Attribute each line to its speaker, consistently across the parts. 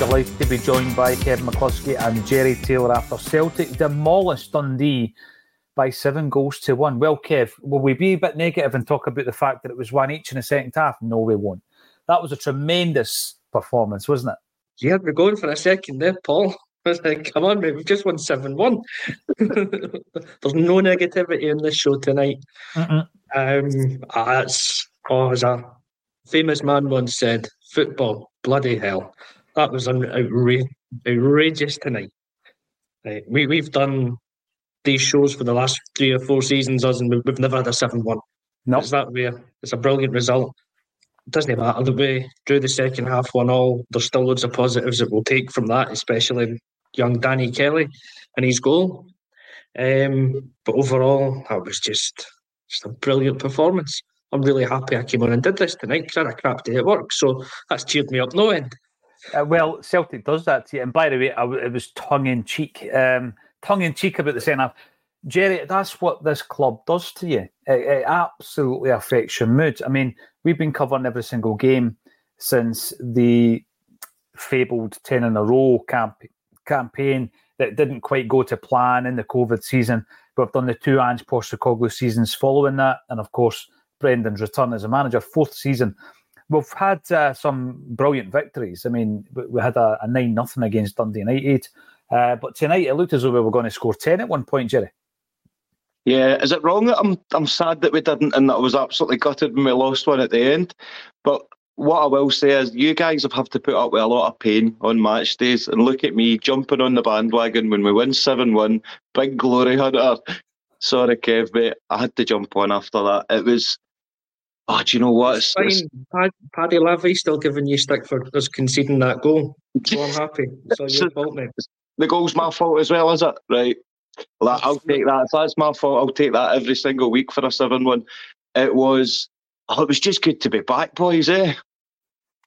Speaker 1: Delighted to be joined by Kevin McCluskie and Jerry Taylor after Celtic demolished Dundee by seven goals to one. Well, Kev, will we be a bit negative and talk about the fact that it was one each in the second half? No, we won't. That was a tremendous performance, wasn't it?
Speaker 2: You had me going for a second there, Paul. I was like, come on, mate, we've just won 7 1. There's no negativity in this show tonight.
Speaker 1: Mm-mm.
Speaker 2: Um, that's, oh, as a famous man once said, football, bloody hell. That was outra- outrageous tonight. Right, we, we've done these shows for the last three or four seasons, us, and we've, never had a 7 1.
Speaker 1: No.
Speaker 2: It's that way. It's a brilliant result. It doesn't matter the way drew the second half one all. There's still loads of positives that we'll take from that, especially young Danny Kelly and his goal. Um, but overall, that was just just a brilliant performance. I'm really happy I came on and did this tonight because I had a crap day at work, so that's cheered me up no end.
Speaker 1: Uh, well, Celtic does that to you. And by the way, I it was tongue in cheek, um, tongue in cheek about the second half. Jerry, that's what this club does to you. It, it absolutely affects your mood. I mean, we've been covering every single game since the fabled 10 in a row camp- campaign that didn't quite go to plan in the COVID season. We've done the two Ange Postecoglou seasons following that. And of course, Brendan's return as a manager, fourth season. We've had uh, some brilliant victories. I mean, we- had a, a 9 nothing against Dundee United. Uh, but tonight it looked as though we were going to score 10 at one point, Jerry.
Speaker 3: Yeah, is it wrong that I'm I'm sad that we didn't and that I was absolutely gutted when we lost one at the end? But what I will say is you guys have had to put up with a lot of pain on match days and look at me jumping on the bandwagon when we win 7-1, big glory hunter. Sorry, Kev, mate. I had to jump on after that. It was Oh, do you know what? It's, it's,
Speaker 2: Pad- Paddy Levy still giving you stick for us conceding that goal. So I'm happy. It's all your fault, mate.
Speaker 3: the goal's my fault as well, is it? Right. Well, I'll take that. If that's my fault, I'll take that every single week for a 7 1. It was, oh, it was just good to be back, boys, eh?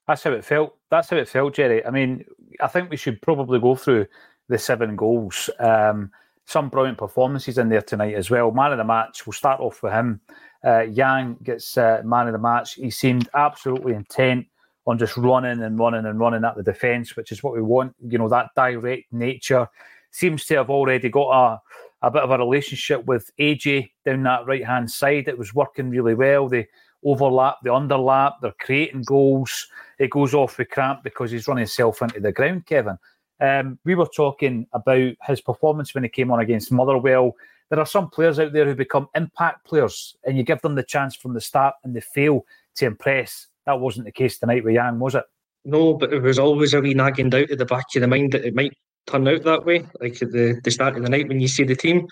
Speaker 1: That's how it felt. That's how it felt, Jerry. I mean, I think we should probably go through the seven goals. Um, some brilliant performances in there tonight as well. Man of the match, we'll start off with him. Uh, Yang gets uh, man of the match. He seemed absolutely intent on just running and running and running at the defence, which is what we want. You know, that direct nature seems to have already got a, a bit of a relationship with AJ down that right hand side. It was working really well. They overlap, they underlap, they're creating goals. It goes off with cramp because he's running himself into the ground, Kevin. Um, we were talking about his performance when he came on against Motherwell. There are some players out there who become impact players, and you give them the chance from the start and they fail to impress. That wasn't the case tonight with Yang, was it?
Speaker 2: No, but it was always a wee nagging doubt at the back of the mind that it might turn out that way, like at the, the start of the night when you see the team.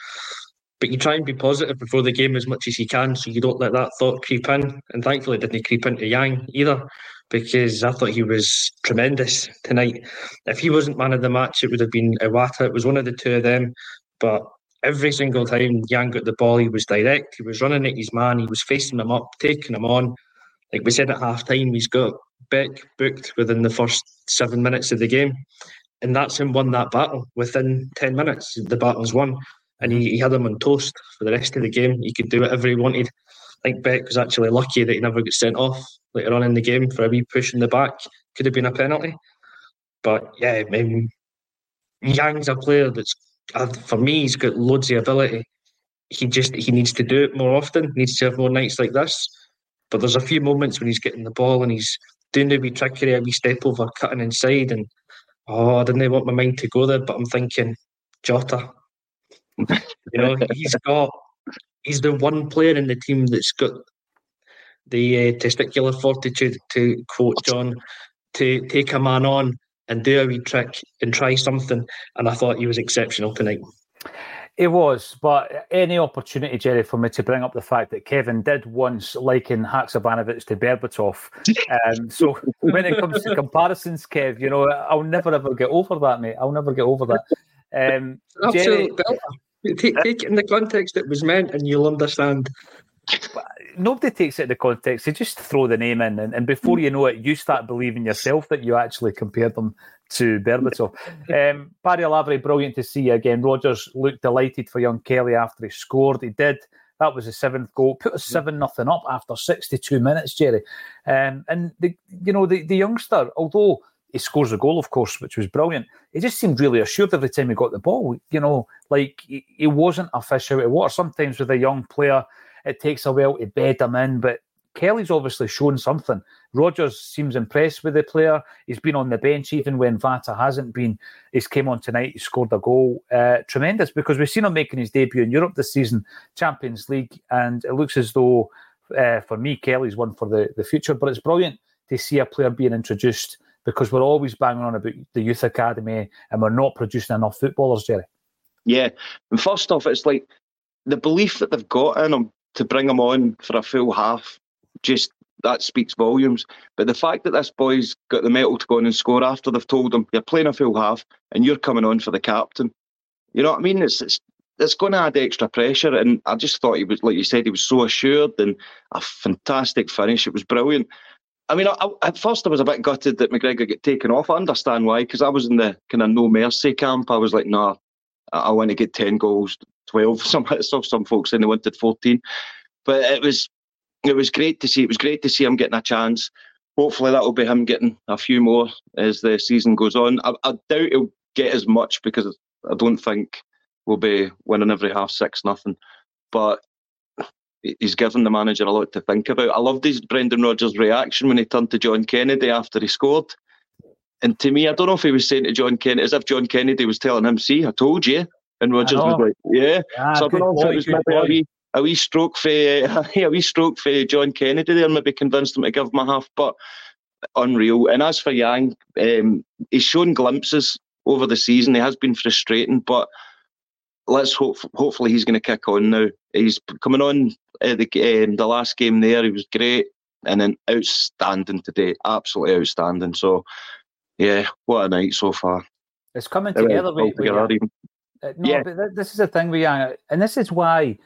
Speaker 2: But you try and be positive before the game as much as you can, so you don't let that thought creep in. And thankfully, it didn't creep into Yang either, because I thought he was tremendous tonight. If he wasn't man of the match, it would have been Iwata. It was one of the two of them. But every single time Yang got the ball, he was direct. He was running at his man. He was facing him up, taking him on. Like we said at half time, he's got Beck booked within the first seven minutes of the game. And that's him won that battle within 10 minutes. The battle's won. And he, he had him on toast for the rest of the game. He could do whatever he wanted. I think Beck was actually lucky that he never got sent off later on in the game for a wee push in the back. Could have been a penalty. But yeah, I mean, Yang's a player that's, for me, he's got loads of ability. He just he needs to do it more often. Needs to have more nights like this. But there's a few moments when he's getting the ball and he's doing the wee trickery, a wee step over, cutting inside, and oh, I didn't want my mind to go there, but I'm thinking Jota. you know, he's got he's the one player in the team that's got the uh, testicular fortitude, to quote John, to take a man on and do a wee trick and try something. And I thought he was exceptional tonight.
Speaker 1: It was, but any opportunity, Jerry, for me to bring up the fact that Kevin did once liken Haksabanovic to Berbatov. Um, so when it comes to comparisons, Kev, you know, I'll never ever get over that, mate. I'll never get over that. Um,
Speaker 2: Jerry, take, take it in the context it was meant, and you'll understand.
Speaker 1: Nobody takes it in the context. They just throw the name in, and, and before you know it, you start believing yourself that you actually compared them to Berbatov. um, Barry Lavery, brilliant to see you again. Rodgers looked delighted for young Kelly after he scored. He did. That was the seventh goal. Put us seven nothing up after sixty two minutes, Jerry. Um, and the you know the, the youngster, although he scores a goal, of course, which was brilliant. He just seemed really assured every time he got the ball. You know, like he, he wasn't a fish out of water. Sometimes with a young player, it takes a while to bed them in, but Kelly's obviously shown something. Rodgers seems impressed with the player. He's been on the bench even when Vata hasn't been. He's came on tonight. He scored a goal. Uh, tremendous because we've seen him making his debut in Europe this season, Champions League, and it looks as though uh, for me Kelly's one for the, the future. But it's brilliant to see a player being introduced because we're always banging on about the youth academy and we're not producing enough footballers, Jerry.
Speaker 3: Yeah, and first off, it's like the belief that they've got in him to bring him on for a full half just that speaks volumes. But the fact that this boy's got the metal to go on and score after they've told him you're playing a full half and you're coming on for the captain, you know what I mean? It's it's it's going to add extra pressure. And I just thought he was, like you said, he was so assured and a fantastic finish. It was brilliant. I mean, I, at first I was a bit gutted that McGregor get taken off. I understand why, because I was in the kind of no mercy camp. I was like, nah, I, want to get 10 goals, 12. Some, some folks saying they wanted 14. But it was it was great to see. It was great to see him getting a chance. Hopefully, that'll be him getting a few more as the season goes on. I, I doubt he'll get as much because I don't think we'll be winning every half six nothing. But he's given the manager a lot to think about. I loved his Brendan Rodgers' reaction when he turned to John Kennedy after he scored. And to me, I don't know if he was saying to John Kennedy as if John Kennedy was telling him, "See, I told you." And Rodgers was like, "Yeah."
Speaker 1: Ah,
Speaker 3: so I don't know if it was maybe a wee, a wee stroke for a wee stroke for John Kennedy there, maybe convinced him to give him a half, but unreal. And as for Yang, um, he's shown glimpses over the season. He has been frustrating, but let's hope. Hopefully, he's going to kick on now. He's coming on uh, the um, the last game there. He was great, and then outstanding today. Absolutely outstanding. So, yeah, what a night so far.
Speaker 1: It's coming together. With, together with, uh, no, yeah. but this is the thing with Yang, and this is why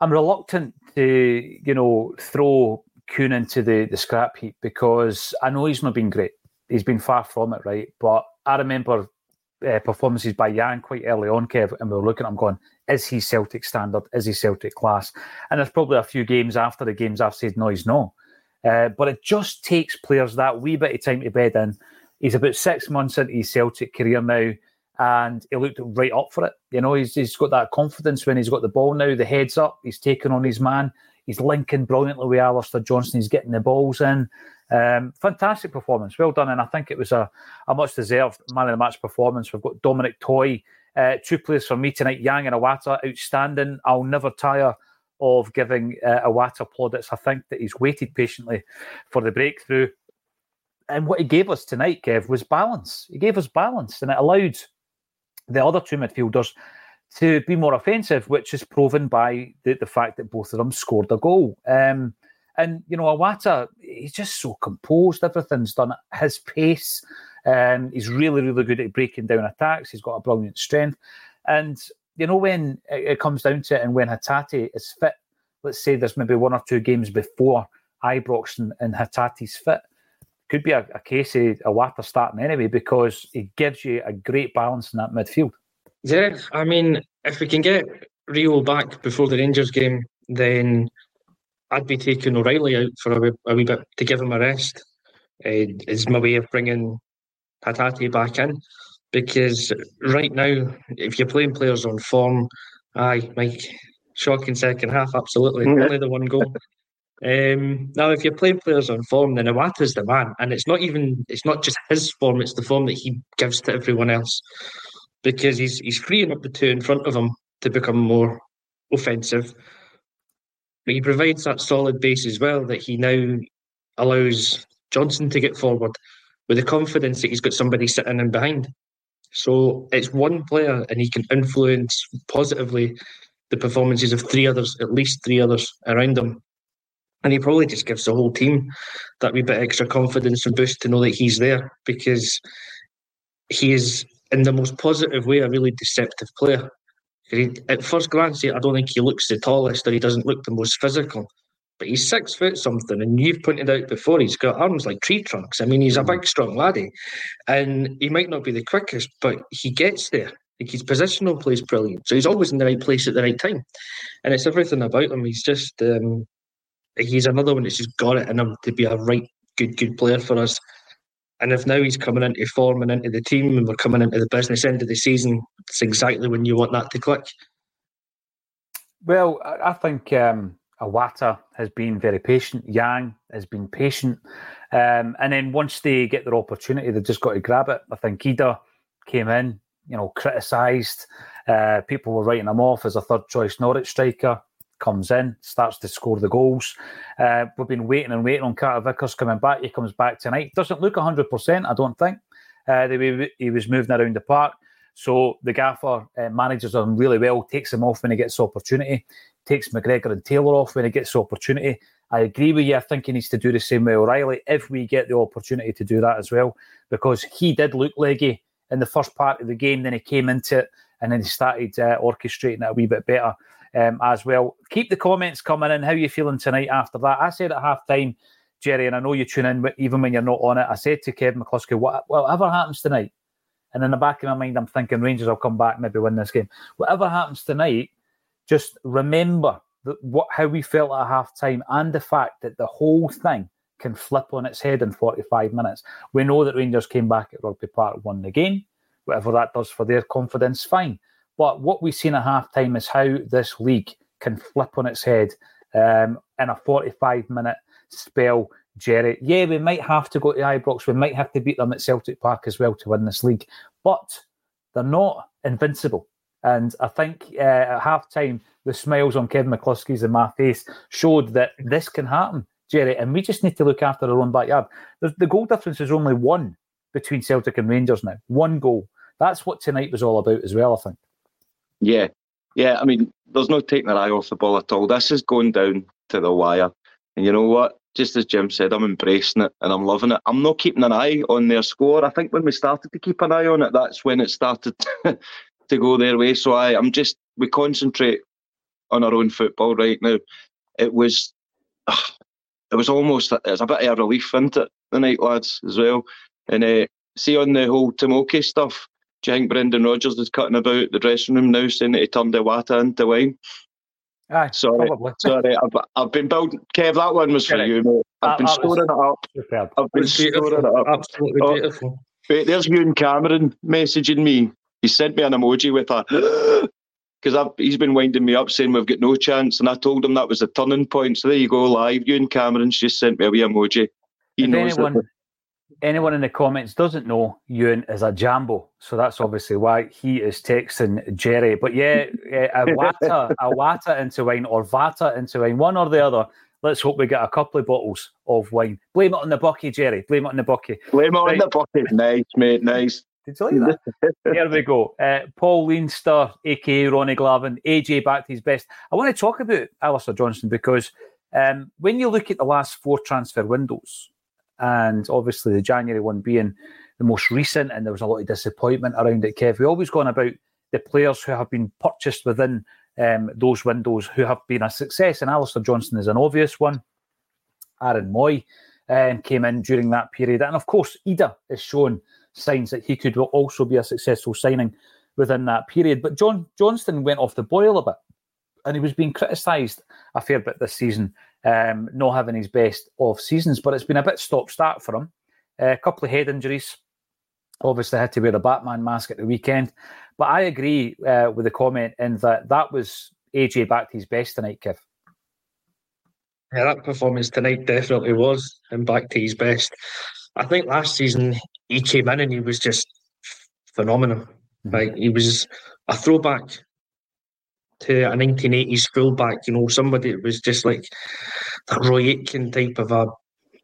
Speaker 1: I'm reluctant to, you know, throw Kuhn into the, the scrap heap because I know he's not been great. He's been far from it, right? But I remember uh, performances by Yang quite early on, Kev, and we were looking at him going, is he Celtic standard? Is he Celtic class? And there's probably a few games after the games I've said, no, he's not. Uh, but it just takes players that wee bit of time to bed in. He's about six months into his Celtic career now and he looked right up for it. You know, he's, he's got that confidence when he's got the ball now, the head's up, he's taking on his man, he's linking brilliantly with Alistair Johnston, he's getting the balls in. Um, fantastic performance, well done, and I think it was a, a much deserved man of the match performance. We've got Dominic Toy, uh, two players for me tonight, Yang and Iwata, outstanding. I'll never tire of giving uh, Iwata plaudits. I think that he's waited patiently for the breakthrough. And what he gave us tonight, Kev, was balance. He gave us balance, and it allowed the other two midfielders to be more offensive, which is proven by the, the fact that both of them scored a goal. Um, and you know, Iwata, he's just so composed. Everything's done at his pace. Um, he's really, really good at breaking down attacks. He's got a brilliant strength. And you know, when it, comes down to it, and when Hatate is fit, let's say there's maybe one or two games before Ibrox and, and Hatate's fit, could be a, a case of a Iwata starting anyway because he gives you a great balance in that midfield.
Speaker 2: Yeah, I mean, if we can get Reo back before the Rangers game, then I'd be taking O'Riley out for a wee, a wee bit to give him a rest. Uh, is my way of bringing Hatate back in because right now, if you're playing players on form, aye, Mike, shocking second half, absolutely, mm-hmm. only the one goal. Um, now, if you're playing players on form, then Iwata's the man, and it's not even it's not just his form; it's the form that he gives to everyone else because he's he's freeing up the two in front of him to become more offensive. But he provides that solid base as well that he now allows Johnston to get forward with the confidence that he's got somebody sitting in behind. So it's one player, and he can influence positively the performances of three others, at least three others around him. And he probably just gives the whole team that wee bit extra confidence and boost to know that he's there because he is in the most positive way, a really deceptive player. He, at first glance, I don't think he looks the tallest or he doesn't look the most physical. But he's six foot something, and you've pointed out before he's got arms like tree trunks. I mean, he's a big, strong laddie, and he might not be the quickest, but he gets there. Like his positional play is brilliant, so he's always in the right place at the right time, and it's everything about him. He's just um, he's another one that's just got it in him to be a right good, good player for us. And if now he's coming into form and into the team and we're coming into the business end of the season, it's exactly when you want that to click.
Speaker 1: Well, I think um, Iwata has been very patient. Yang has been patient. Um, and then once they get their opportunity, they've just got to grab it. I think Idah came in, you know, criticised. Uh, people were writing him off as a third choice Norwich striker comes in, starts to score the goals. Uh, we've been waiting and waiting on Carter Vickers coming back. He comes back tonight. Doesn't look 100%, I don't think, uh, the way he was moving around the park. So the gaffer uh, manages him really well, takes him off when he gets opportunity, takes McGregor and Taylor off when he gets opportunity. I agree with you. I think he needs to do the same with O'Riley if we get the opportunity to do that as well, because he did look leggy in the first part of the game. Then he came into it and then he started uh, orchestrating it a wee bit better um, as well. Keep the comments coming in. How you feeling tonight after that? I said at half time, Jerry, and I know you tune in even when you're not on it. I said to Kevin McCluskie, what, whatever happens tonight, and in the back of my mind, I'm thinking Rangers will come back, maybe win this game. Whatever happens tonight, just remember that what how we felt at half time and the fact that the whole thing can flip on its head in 45 minutes. We know that Rangers came back at Rugby Park, won the game. Whatever that does for their confidence, fine. But what we've seen at halftime is how this league can flip on its head um, in a 45 minute spell. Jerry, yeah, we might have to go to the Ibrox. We might have to beat them at Celtic Park as well to win this league, but they're not invincible. And I think uh, at halftime, the smiles on Kevin McCluskie's and my face showed that this can happen, Jerry. And we just need to look after our own backyard. The goal difference is only one between Celtic and Rangers now. One goal. That's what tonight was all about as well, I think.
Speaker 3: Yeah, yeah. I mean, there's no taking their eye off the ball at all. This is going down to the wire. And you know what? Just as Jim said, I'm embracing it and I'm loving it. I'm not keeping an eye on their score. I think when we started to keep an eye on it, that's when it started to go their way. So I, I'm just, we concentrate on our own football right now. It was, it was almost, it was a bit of a relief, into it, the night, lads, as well. And uh, see on the whole Tomoki stuff, do you think Brendan Rodgers is cutting about the dressing room now, saying that he turned the water into wine?
Speaker 1: Aye,
Speaker 3: sorry,
Speaker 1: probably.
Speaker 3: sorry. I've, I've been building. Kev, that one was for you, mate. I've been storing it up.
Speaker 1: Superb.
Speaker 3: I've been storing it up.
Speaker 2: Absolutely oh, beautiful.
Speaker 3: Wait, there's Ewan Cameron messaging me. He sent me an emoji with a because he's been winding me up saying we've got no chance, and I told him that was the turning point. So there you go, live. Ewan Cameron's just sent me a wee emoji. He
Speaker 1: if
Speaker 3: knows
Speaker 1: anyone, anyone in the comments doesn't know, Ewan is a jambo. So that's obviously why he is texting Jerry. But yeah, a wata, a wata into wine or vata into wine, one or the other. Let's hope we get a couple of bottles of wine. Blame it on the bucky, Jerry. Blame it on the bucky.
Speaker 3: Blame it right. on the bucky. Nice, mate. Nice.
Speaker 1: Did you like that? Here we go. Uh, Paul Leinster, aka Ronnie Glavin, AJ back to his best. I want to talk about Alistair Johnston because um, when you look at the last four transfer windows, and obviously the January one being the most recent, and there was a lot of disappointment around it, Kev. We always gone about the players who have been purchased within um, those windows who have been a success, and Alistair Johnston is an obvious one. Aaron Mooy um, came in during that period, and of course, Idah is shown signs that he could also be a successful signing within that period. But John Johnston went off the boil a bit, and he was being criticised a fair bit this season, um, not having his best of seasons. But it's been a bit stop start for him. Uh, a couple of head injuries. Obviously, had to wear the Batman mask at the weekend. But I agree uh, with the comment in that that was AJ back to his best tonight, Kev.
Speaker 2: Yeah, that performance tonight definitely was him back to his best. I think last season he came in and he was just phenomenal. Mm-hmm. Like he was a throwback to a 1980s fullback, you know, somebody that was just like that Roy Aitken type of a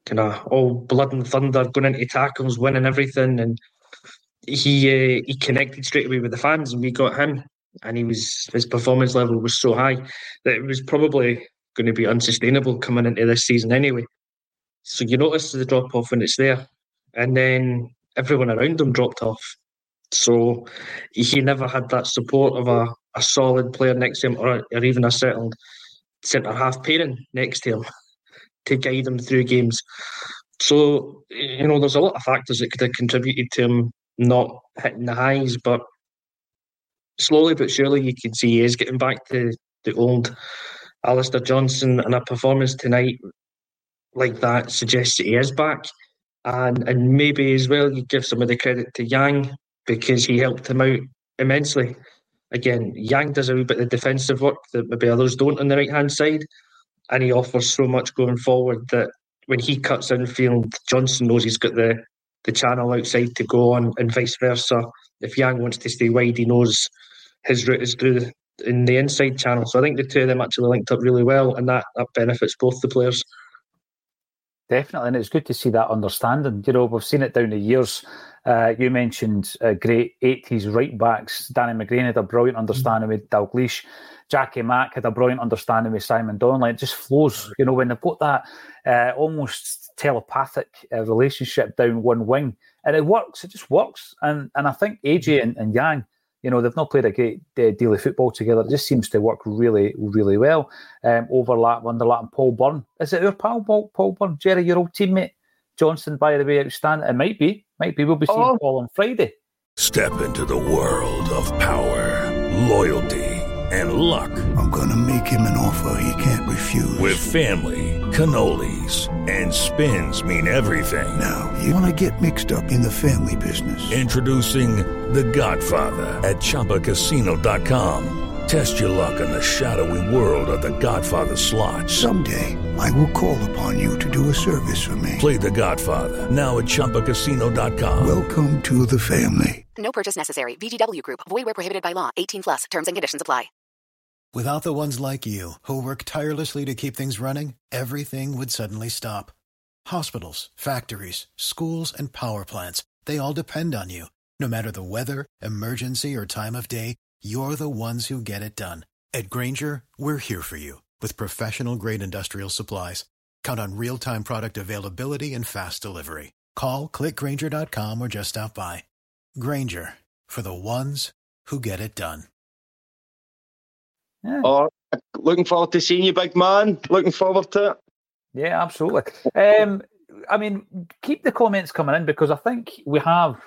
Speaker 2: kind of all blood and thunder, going into tackles, winning everything, and he uh, he connected straight away with the fans, and we got him, and he was his performance level was so high that it was probably going to be unsustainable coming into this season anyway. So you notice the drop off when it's there, and then everyone around him dropped off. So he never had that support of a, a solid player next to him, or, or even a settled centre half pairing next to him to guide him through games. So you know, there's a lot of factors that could have contributed to him not hitting the highs, but slowly but surely you can see he is getting back to the old Alistair Johnston and a performance tonight like that suggests that he is back. And and maybe as well you give some of the credit to Yang because he helped him out immensely. Again, Yang does a wee bit of defensive work that maybe others don't on the right hand side. And he offers so much going forward that when he cuts infield, Johnston knows he's got the, the channel outside to go on and vice versa. If Yang wants to stay wide, he knows his route is through the, in the inside channel. So I think the two of them actually linked up really well and that, that benefits both the players.
Speaker 1: Definitely, and it's good to see that understanding. You know, we've seen it down the years. Uh, you mentioned uh, great 80s right backs. Danny McGrain had a brilliant understanding with Dalglish. Jackie Mack had a brilliant understanding with Simon Donnelly. It just flows, you know, when they've got that uh, almost telepathic uh, relationship down one wing. And it works, it just works. And and I think AJ and, and Yang you know, they've not played a great uh, deal of football together. It just seems to work really, really well. Um, overlap, underlap, and Paul Byrne. Is it our pal, Paul, Paul Byrne? Jerry, your old teammate? Johnston, by the way, outstanding. It might be. Might be. We'll be seeing oh. Paul on Friday.
Speaker 4: Step into the world of power, loyalty, and luck.
Speaker 5: I'm going to make him an offer he can't refuse.
Speaker 4: With family, cannolis, and spins mean everything.
Speaker 5: Now, you want to get mixed up in the family business.
Speaker 4: Introducing The Godfather at ChumbaCasino.com. Test your luck in the shadowy world of The Godfather slot.
Speaker 5: Someday, I will call upon you to do a service for me.
Speaker 4: Play The Godfather, now at ChumbaCasino.com.
Speaker 5: Welcome to the family.
Speaker 6: No purchase necessary. VGW Group. Void where prohibited by law. 18 plus. Terms and conditions apply.
Speaker 7: Without the ones like you, who work tirelessly to keep things running, everything would suddenly stop. Hospitals, factories, schools, and power plants, they all depend on you. No matter the weather, emergency, or time of day, you're the ones who get it done. At Grainger, we're here for you with professional grade industrial supplies. Count on real time product availability and fast delivery. Call clickgrainger.com or just stop by. Grainger for the ones who get it done.
Speaker 3: Yeah. Oh, looking forward to seeing you, big man. Looking forward to it.
Speaker 1: Yeah, absolutely. Um, I mean, keep the comments coming in because I think we have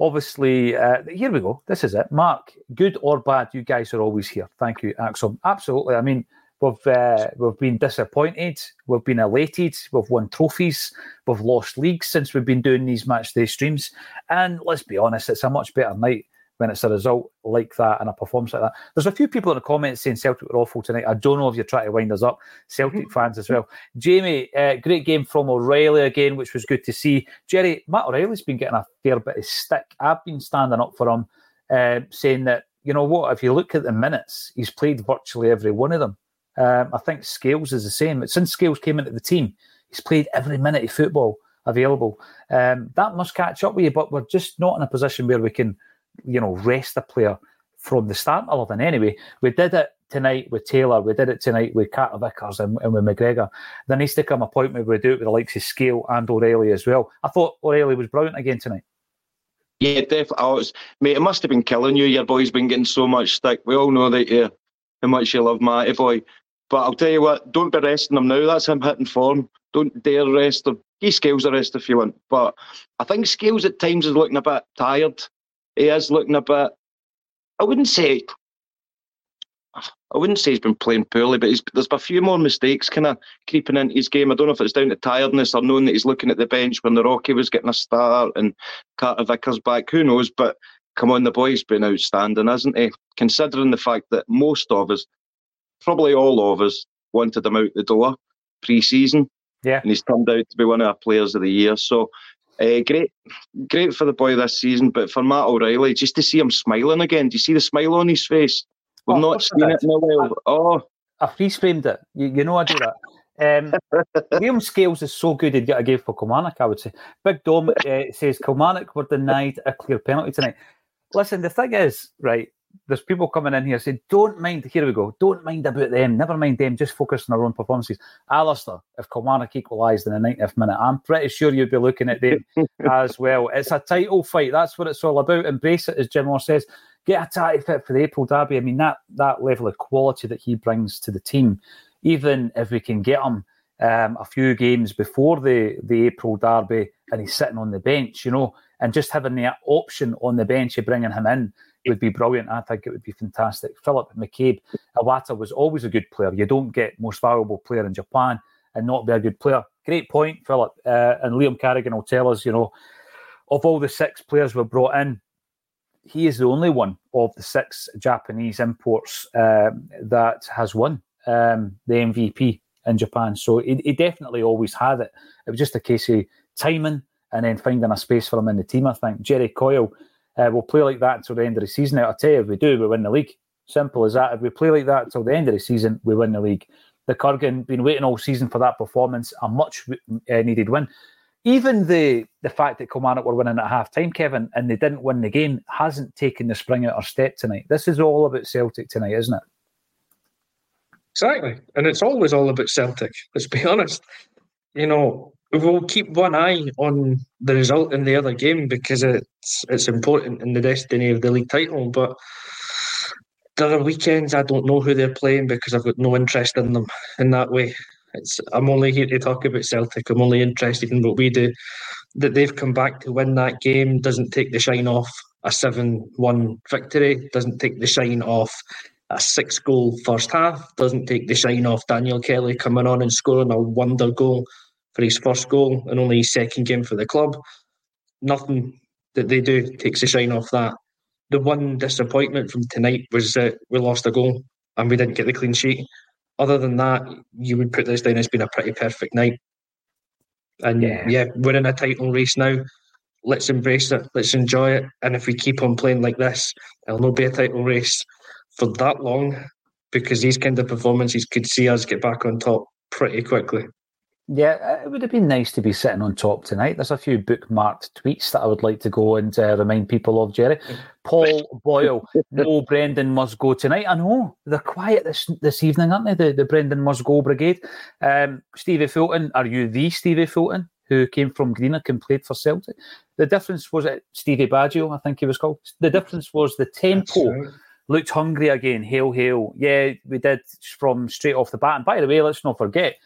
Speaker 1: obviously. Uh, here we go. This is it. Mark, good or bad, you guys are always here. Thank you, Axel. Absolutely. I mean, we've uh, we've been disappointed. We've been elated. We've won trophies. We've lost leagues since we've been doing these match day streams. And let's be honest, it's a much better night when it's a result like that and a performance like that. There's a few people in the comments saying Celtic were awful tonight. I don't know if you're trying to wind us up, Celtic mm-hmm. fans as well. Jamie, uh, great game from O'Riley again, which was good to see. Jerry, Matt O'Riley's been getting a fair bit of stick. I've been standing up for him, uh, saying that, you know what, if you look at the minutes, he's played virtually every one of them. Um, I think Scales is the same. But since Scales came into the team, he's played every minute of football available. Um, that must catch up with you, but we're just not in a position where we can, you know, rest a player from the start 11 anyway. We did it tonight with Taylor, we did it tonight with Carter Vickers and, and with McGregor. There needs to come a point where we do it with the likes of Scale and O'Riley as well. I thought O'Riley was brilliant again tonight.
Speaker 3: Yeah, definitely. Was, mate, it must have been killing you. Your boy's been getting so much stick. We all know that you, how much you love Matty boy. But I'll tell you what, don't be resting him now. That's him hitting form. Don't dare rest him. He scales the rest if you want. But I think Scales at times is looking a bit tired. He is looking a bit. I wouldn't say. I wouldn't say he's been playing poorly, but there's been a few more mistakes kind of creeping into his game. I don't know if it's down to tiredness or knowing that he's looking at the bench when the Rocky was getting a start and Carter Vickers back. Who knows? But come on, the boy's been outstanding, hasn't he? Considering the fact that most of us, probably all of us, wanted him out the door pre-season.
Speaker 1: Yeah.
Speaker 3: And he's turned out to be one of our players of the year. So uh, great, great for the boy this season. But for Matt O'Riley, just to see him smiling again, do you see the smile on his face? We've
Speaker 1: Oh,
Speaker 3: not seen it in a while. Oh,
Speaker 1: I freeze framed it. You, you know I do that. Um, Liam Scales is so good he'd get a game for Kilmarnock, I would say. Big Dom uh, says Kilmarnock were denied a clear penalty tonight. Listen, the thing is, right, there's people coming in here saying, don't mind, here we go, don't mind about them, never mind them, just focus on our own performances. Alistair, if Kilmarnock equalised in the 90th minute, I'm pretty sure you'd be looking at them as well. It's a title fight, that's what it's all about. Embrace it, as Jim Moore says. Get Hatate fit for the April Derby. I mean, that, that level of quality that he brings to the team, even if we can get him um, a few games before the, the April Derby and he's sitting on the bench, you know, and just having the option on the bench of bringing him in would be brilliant. I think it would be fantastic. Philip McCabe, Iwata was always a good player. You don't get most valuable player in Japan and not be a good player. Great point, Philip. Uh, and Liam Carrigan will tell us, you know, of all the six players we've brought in, he is the only one of the six Japanese imports um, that has won um, the MVP in Japan. So he, he definitely always had it. It was just a case of timing and then finding a space for him in the team. I think Jerry Coyle uh, will play like that until the end of the season. I'll tell you, if we do, we win the league. Simple as that. If we play like that until the end of the season, we win the league. The Kurgan been waiting all season for that performance, a much uh, needed win. Even the the fact that Kilmarnock were winning at half time, Kevin, and they didn't win the game, hasn't taken the spring out of step tonight. This is all about Celtic tonight, isn't it?
Speaker 2: Exactly. And it's always all about Celtic, let's be honest. You know, we'll keep one eye on the result in the other game because it's it's important in the destiny of the league title. But there are weekends I don't know who they're playing because I've got no interest in them in that way. It's I'm only here to talk about Celtic. I'm only interested in what we do. That they've come back to win that game doesn't take the shine off a seven-one victory. Doesn't take the shine off a six-goal first half. Doesn't take the shine off Daniel Kelly coming on and scoring a wonder goal for his first goal and only his second game for the club. Nothing that they do takes the shine off that. The one disappointment from tonight was that we lost a goal and we didn't get the clean sheet. Other than that, you would put this down as being a pretty perfect night. And
Speaker 1: Yeah.
Speaker 2: yeah, we're in a title race now. Let's embrace it. Let's enjoy it. And if we keep on playing like this, it'll not be a title race for that long because these kind of performances could see us get back on top pretty quickly.
Speaker 1: Yeah, it would have been nice to be sitting on top tonight. There's a few bookmarked tweets that I would like to go and uh, remind people of, Jerry. Paul Boyle, no Brendan must go tonight. I know they're quiet this this evening, aren't they? The, the Brendan must go brigade. Um, Stevie Fulton, are you the Stevie Fulton who came from Greenock and played for Celtic? The difference was it Stevie Baggio, I think he was called. The difference was the tempo looked hungry again. Hail, hail. Yeah, we did from straight off the bat. And by the way, let's not forget,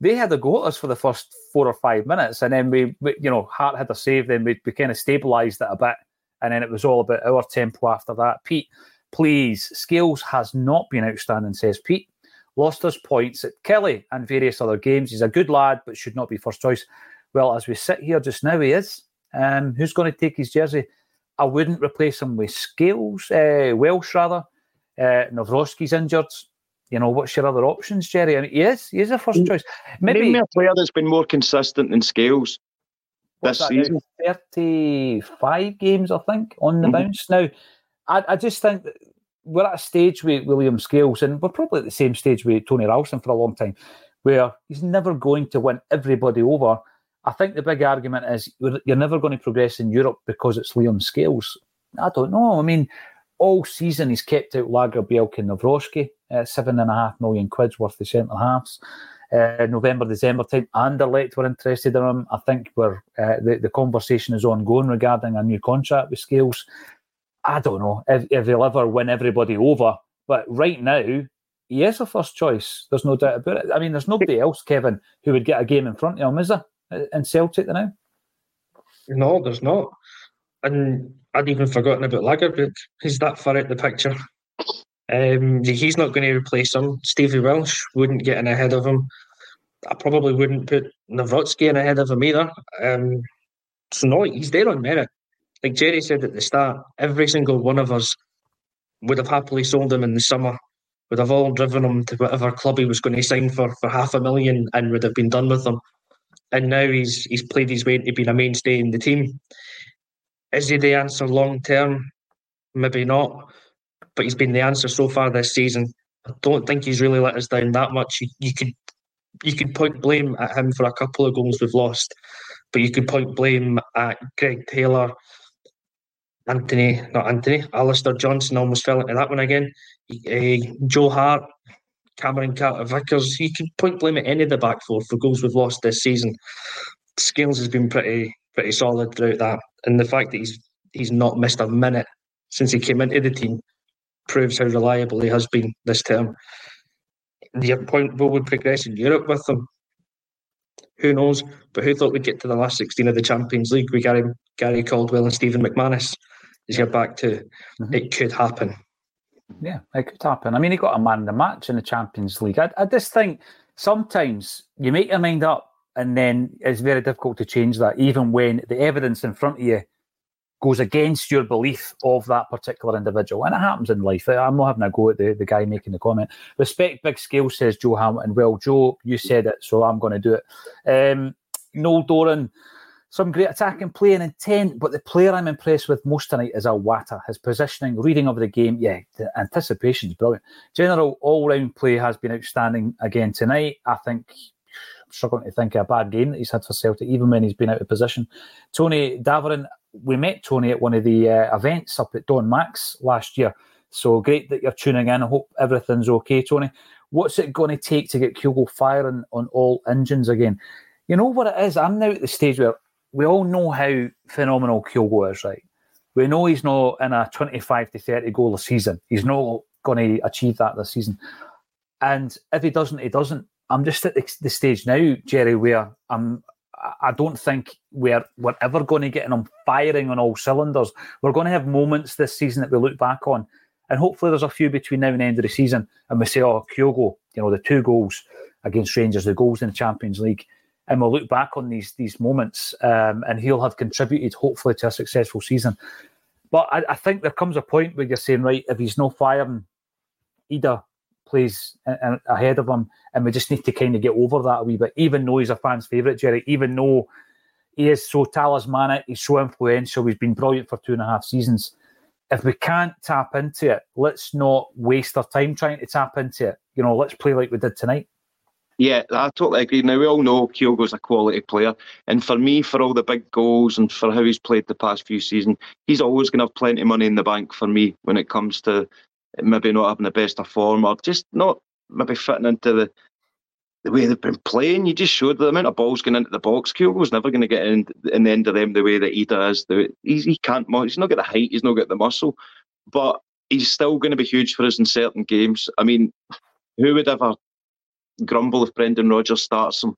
Speaker 1: they had a go at us for the first four or five minutes. And then we, we you know, Hart had a save. Then we, we kind of stabilised it a bit. And then it was all about our tempo after that. Pete, please, Scales has not been outstanding, says Pete. Lost us points at Killie and various other games. He's a good lad, but should not be first choice. Well, as we sit here just now, he is. Um, who's going to take his jersey? I wouldn't replace him with Scales, uh, Welsh rather. Uh, Nawrocki's injured. You know, what's your other options, Jerry? I mean, he is, he is a first choice. Maybe
Speaker 3: Name me a player that's been more consistent than Scales this
Speaker 1: that now?
Speaker 3: season.
Speaker 1: 35 games, I think, on the
Speaker 3: Mhm.
Speaker 1: bounce. Now, I, I just think we're at a stage with William Scales, and we're probably at the same stage with Tony Ralston for a long time, where he's never going to win everybody over. I think the big argument is you're never going to progress in Europe because it's Liam Scales. I don't know. I mean, all season he's kept out Lagerbielke and Nawrocki, uh, seven and a half million quid's worth of centre halves. Uh, November, December time, Anderlecht were interested in him. I think we're, uh, the, the conversation is ongoing regarding a new contract with Scales. I don't know if, if he'll ever win everybody over, but right now, he is a first choice. There's no doubt about it. I mean, there's nobody else, Kevin, who would get a game in front of him, is there, in Celtic the now?
Speaker 2: No, there's not. And I'd even forgotten about Lagerbielke. He's that far out the picture. Um, he's not going to replace him. Stevie Welsh wouldn't get in ahead of him. I probably wouldn't put Nawrocki in ahead of him either. Um, so no, he's there on merit. Like Jerry said at the start, every single one of us would have happily sold him in the summer. Would have all driven him to whatever club he was going to sign for for half a million and would have been done with him. And now he's he's played his way into being a mainstay in the team. Is he the answer long term? Maybe not but he's been the answer so far this season. I don't think he's really let us down that much. You, you could you could point blame at him for a couple of goals we've lost, but you could point blame at Greg Taylor, Anthony, not Anthony, Alistair Johnston almost fell into that one again. Uh, Joe Hart, Cameron Carter Vickers. You could point blame at any of the back four for goals we've lost this season. Scales has been pretty pretty solid throughout that, and the fact that he's he's not missed a minute since he came into the team proves how reliable he has been this term. The point will we progress in Europe with them? Who knows? But who thought we'd get to the last 16 of the Champions League with Gary, Gary Caldwell and Stephen McManus? As you're back to, mm-hmm. it could happen.
Speaker 1: Yeah, it could happen. I mean, he got a man in the match in the Champions League. I, I just think sometimes you make your mind up and then it's very difficult to change that, even when the evidence in front of you goes against your belief of that particular individual. And it happens in life. I'm not having a go at the, the guy making the comment. Respect big scale, says Joe Hamilton. Well, Joe, you said it, so I'm going to do it. Um, Noel Doran, some great attacking play and intent, but the player I'm impressed with most tonight is Iwata. His positioning, reading of the game, yeah, the anticipation is brilliant. General all round play has been outstanding again tonight. I think struggling to think of a bad game that he's had for Celtic, even when he's been out of position. Tony Davoren, we met Tony at one of the uh, events up at Don Max last year. So great that you're tuning in. I hope everything's okay, Tony. What's it going to take to get Kyogo firing on all engines again? You know what it is? I'm now at the stage where we all know how phenomenal Kyogo is, right? We know he's not in a 25 to 30 goal a season. He's not going to achieve that this season. And if he doesn't, he doesn't. I'm just at the, the stage now, Jerry, where I'm I don't think we're we're ever going to get them firing on all cylinders. We're going to have moments this season that we look back on, and hopefully there's a few between now and the end of the season, and we say, "Oh, Kyogo, you know, the two goals against Rangers, the goals in the Champions League," and we'll look back on these these moments, um, and he'll have contributed hopefully to a successful season. But I, I, think there comes a point where you're saying, right, if he's no firing, either plays ahead of him, and we just need to kind of get over that a wee bit. Even though he's a fan's favourite, Jerry, even though he is so talismanic, he's so influential, he's been brilliant for two and a half seasons. If we can't tap into it, let's not waste our time trying to tap into it. You know, let's play like we did tonight.
Speaker 3: Yeah, I totally agree. Now we all know Kyogo's a quality player, and for me, for all the big goals and for how he's played the past few seasons, he's always going to have plenty of money in the bank for me when it comes to maybe not having the best of form or just not maybe fitting into the the way they've been playing. You just showed the amount of balls going into the box. Kyogo's never going to get in, in the end of them the way that he does. The, he's, he can't. He's not got the height. He's not got the muscle, but he's still going to be huge for us in certain games. I mean, who would ever grumble if Brendan Rodgers starts him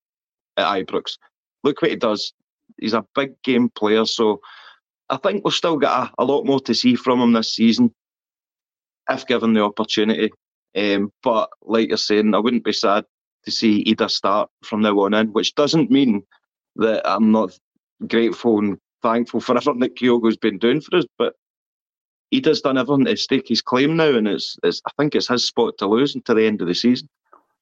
Speaker 3: at Ibrox? Look what he does. He's a big game player, so I think we've still got a, a lot more to see from him this season if given the opportunity. Um, but like you're saying, I wouldn't be sad to see Idah start from now on in, which doesn't mean that I'm not grateful and thankful for everything that Kyogo's been doing for us. But Idah's done everything to stake his claim now, and it's, it's I think it's his spot to lose until the end of the season.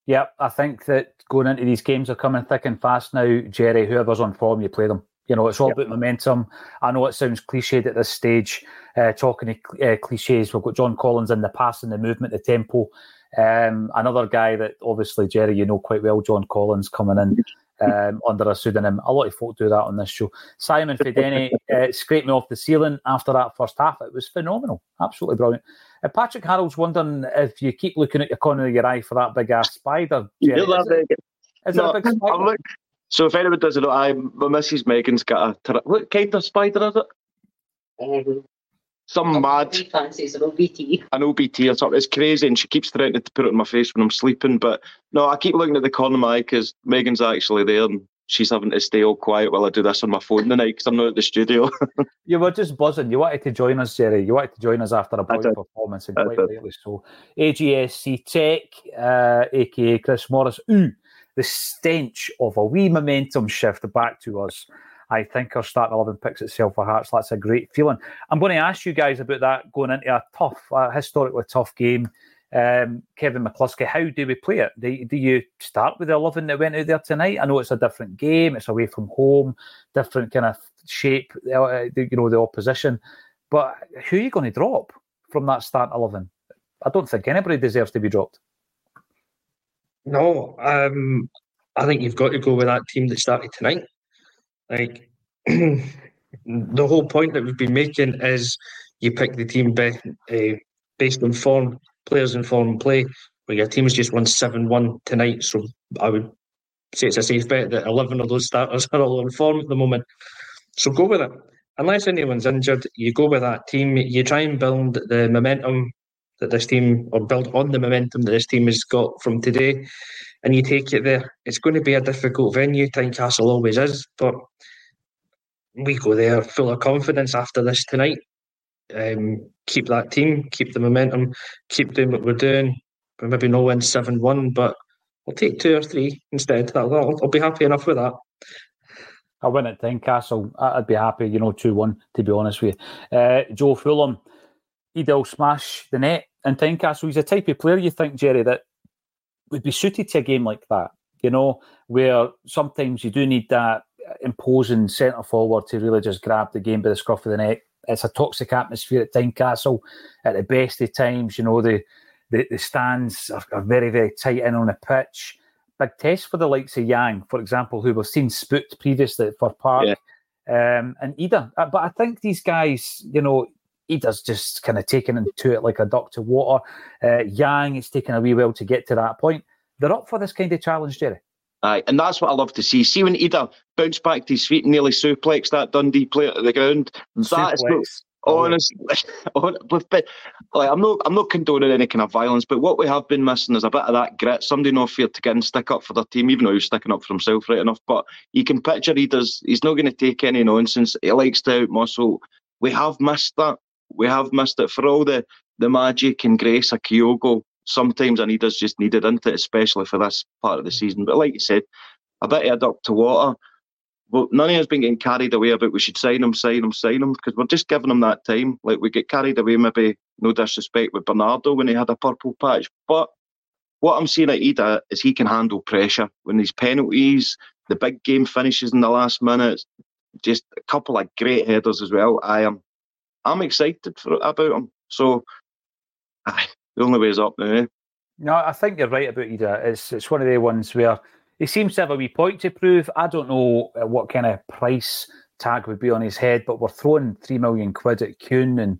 Speaker 1: Yeah, I think that going into these games are coming thick and fast now, Jerry. Whoever's on form, you play them. You know, it's all yep. about momentum. I know it sounds cliched at this stage, uh, talking uh, cliches. We've got John Collins in the passing, the movement, the tempo. Um, another guy that obviously, Jerry, you know quite well, John Collins coming in. um, under a pseudonym. A lot of folk do that on this show. Simon Fedeni uh, scraped me off the ceiling after that first half. It was phenomenal, absolutely brilliant. Uh, Patrick Harold's wondering if you keep looking at the corner of your eye for that big ass spider. Jerry. Is it-
Speaker 3: No,
Speaker 1: a big spider?
Speaker 3: I'm look- so if anyone doesn't know, I my missus Megan's got a ter- what kind of spider is it?
Speaker 8: Um,
Speaker 3: Some mad
Speaker 8: fancies an OBT.
Speaker 3: an OBT or something. It's crazy, and she keeps threatening to put it on my face when I'm sleeping. But no, I keep looking at the corner of my eye because Megan's actually there, and she's having to stay all quiet while I do this on my phone tonight because I'm not at the studio.
Speaker 1: You were just buzzing. You wanted to join us, Jerry. You wanted to join us after a brilliant performance, and
Speaker 3: I
Speaker 1: quite rightly so. AGSC Tech, uh, aka Chris Morris. Ooh, the stench of a wee momentum shift back to us. I think our starting 11 picks itself for Hearts. That's a great feeling. I'm going to ask you guys about that going into a tough, uh, historically tough game. Um, Kevin McCluskie, how do we play it? Do, do you start with the 11 that went out there tonight? I know it's a different game, it's away from home, different kind of shape, uh, you know, the opposition. But who are you going to drop from that start 11? I don't think anybody deserves to be dropped.
Speaker 2: No, um, I think you've got to go with that team that started tonight. Like the whole point that we've been making is you pick the team be, uh, based on form, players in form and play. Well, your team has just won seven one tonight, so I would say it's a safe bet that eleven of those starters are all in form at the moment. So go with it. Unless anyone's injured, you go with that team. You try and build the momentum that this team, or build on the momentum that this team has got from today, and you take it there. It's going to be a difficult venue. Tynecastle always is, but we go there full of confidence after this tonight. Um, keep that team, keep the momentum, keep doing what we're doing. We maybe no win seven one, but we'll take two or three instead. I'll, I'll, I'll be happy enough with that.
Speaker 1: I win at Tynecastle. I'd be happy, you know, 2 1, to be honest with you. Uh, Joe Fulham, he'll smash the net in Tynecastle. He's a type of player you think, Jerry, that would be suited to a game like that, you know, where sometimes you do need that imposing centre forward to really just grab the game by the scruff of the neck. It's a toxic atmosphere at Tynecastle at the best of times. You know, the the, the stands are, are very, very tight in on the pitch. Big test for the likes of Yang, for example, who we've seen spooked previously for Park, um, and Idah. Uh, But I think these guys, you know, Idah's just kind of taken into it like a duck to water. Uh, Yang, it's taken a wee while to get to that point. They're up for this kind of challenge, Jerry.
Speaker 3: Aye, and that's what I love to see. See when Idah bounced back to his feet and nearly suplexed that Dundee player to the ground. That's honestly, hon- but, like, I'm not I'm not condoning any kind of violence, but what we have been missing is a bit of that grit. Somebody not fear to get and stick up for their team, even though he's sticking up for himself right enough. But you can picture he does. He's not going to take any nonsense. He likes to out muscle. We have missed that. We have missed it for all the the magic and grace of Kyogo. Sometimes Anida's just needed into it, especially for this part of the season. But like you said, a bit of a duck to water. Well, none of us been getting carried away about we should sign him, sign him, sign him, because we're just giving him that time. Like we get carried away, maybe no disrespect with Bernardo when he had a purple patch. But what I'm seeing at Idah is he can handle pressure when these penalties, the big game finishes in the last minute, just a couple of great headers as well. I am, I'm excited for about him. So, aye, the only way is up now. Eh?
Speaker 1: No, I think you're right about Idah. It's it's one of the ones where he seems to have a wee point to prove. I don't know uh, what kind of price tag would be on his head, but we're throwing three million quid at Kuhn and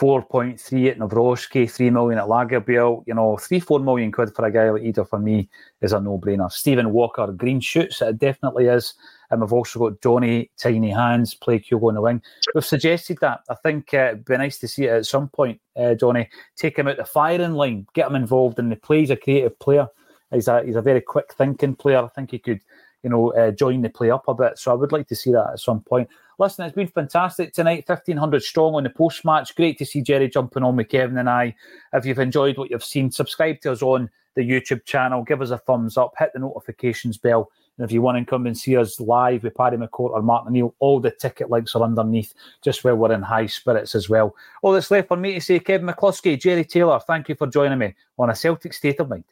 Speaker 1: four point three at Nawrocki, three million at Lagerbiel. You know, three four million quid for a guy like Idah for me is a no brainer. Stephen Walker, green shoots, it definitely is. And we've also got Johnny Tiny Hands play Kyogo in the wing. We've suggested that. I think uh, it'd be nice to see it at some point, uh, Johnny. Take him out the firing line, get him involved in the play. He's a creative player. He's a he's a very quick thinking player. I think he could, you know, uh, join the play up a bit. So I would like to see that at some point. Listen, it's been fantastic tonight. Fifteen hundred strong on the post match. Great to see Jerry jumping on with Kevin and I. If you've enjoyed what you've seen, subscribe to us on the YouTube channel. Give us a thumbs up. Hit the notifications bell. And if you want to come and see us live with Paddy McCourt or Martin O'Neill, all the ticket links are underneath, just where we're in high spirits as well. All that's left for me to say, Kevin McCluskie, Jerry Taylor, thank you for joining me on a Celtic State of Mind.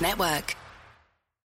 Speaker 8: Network.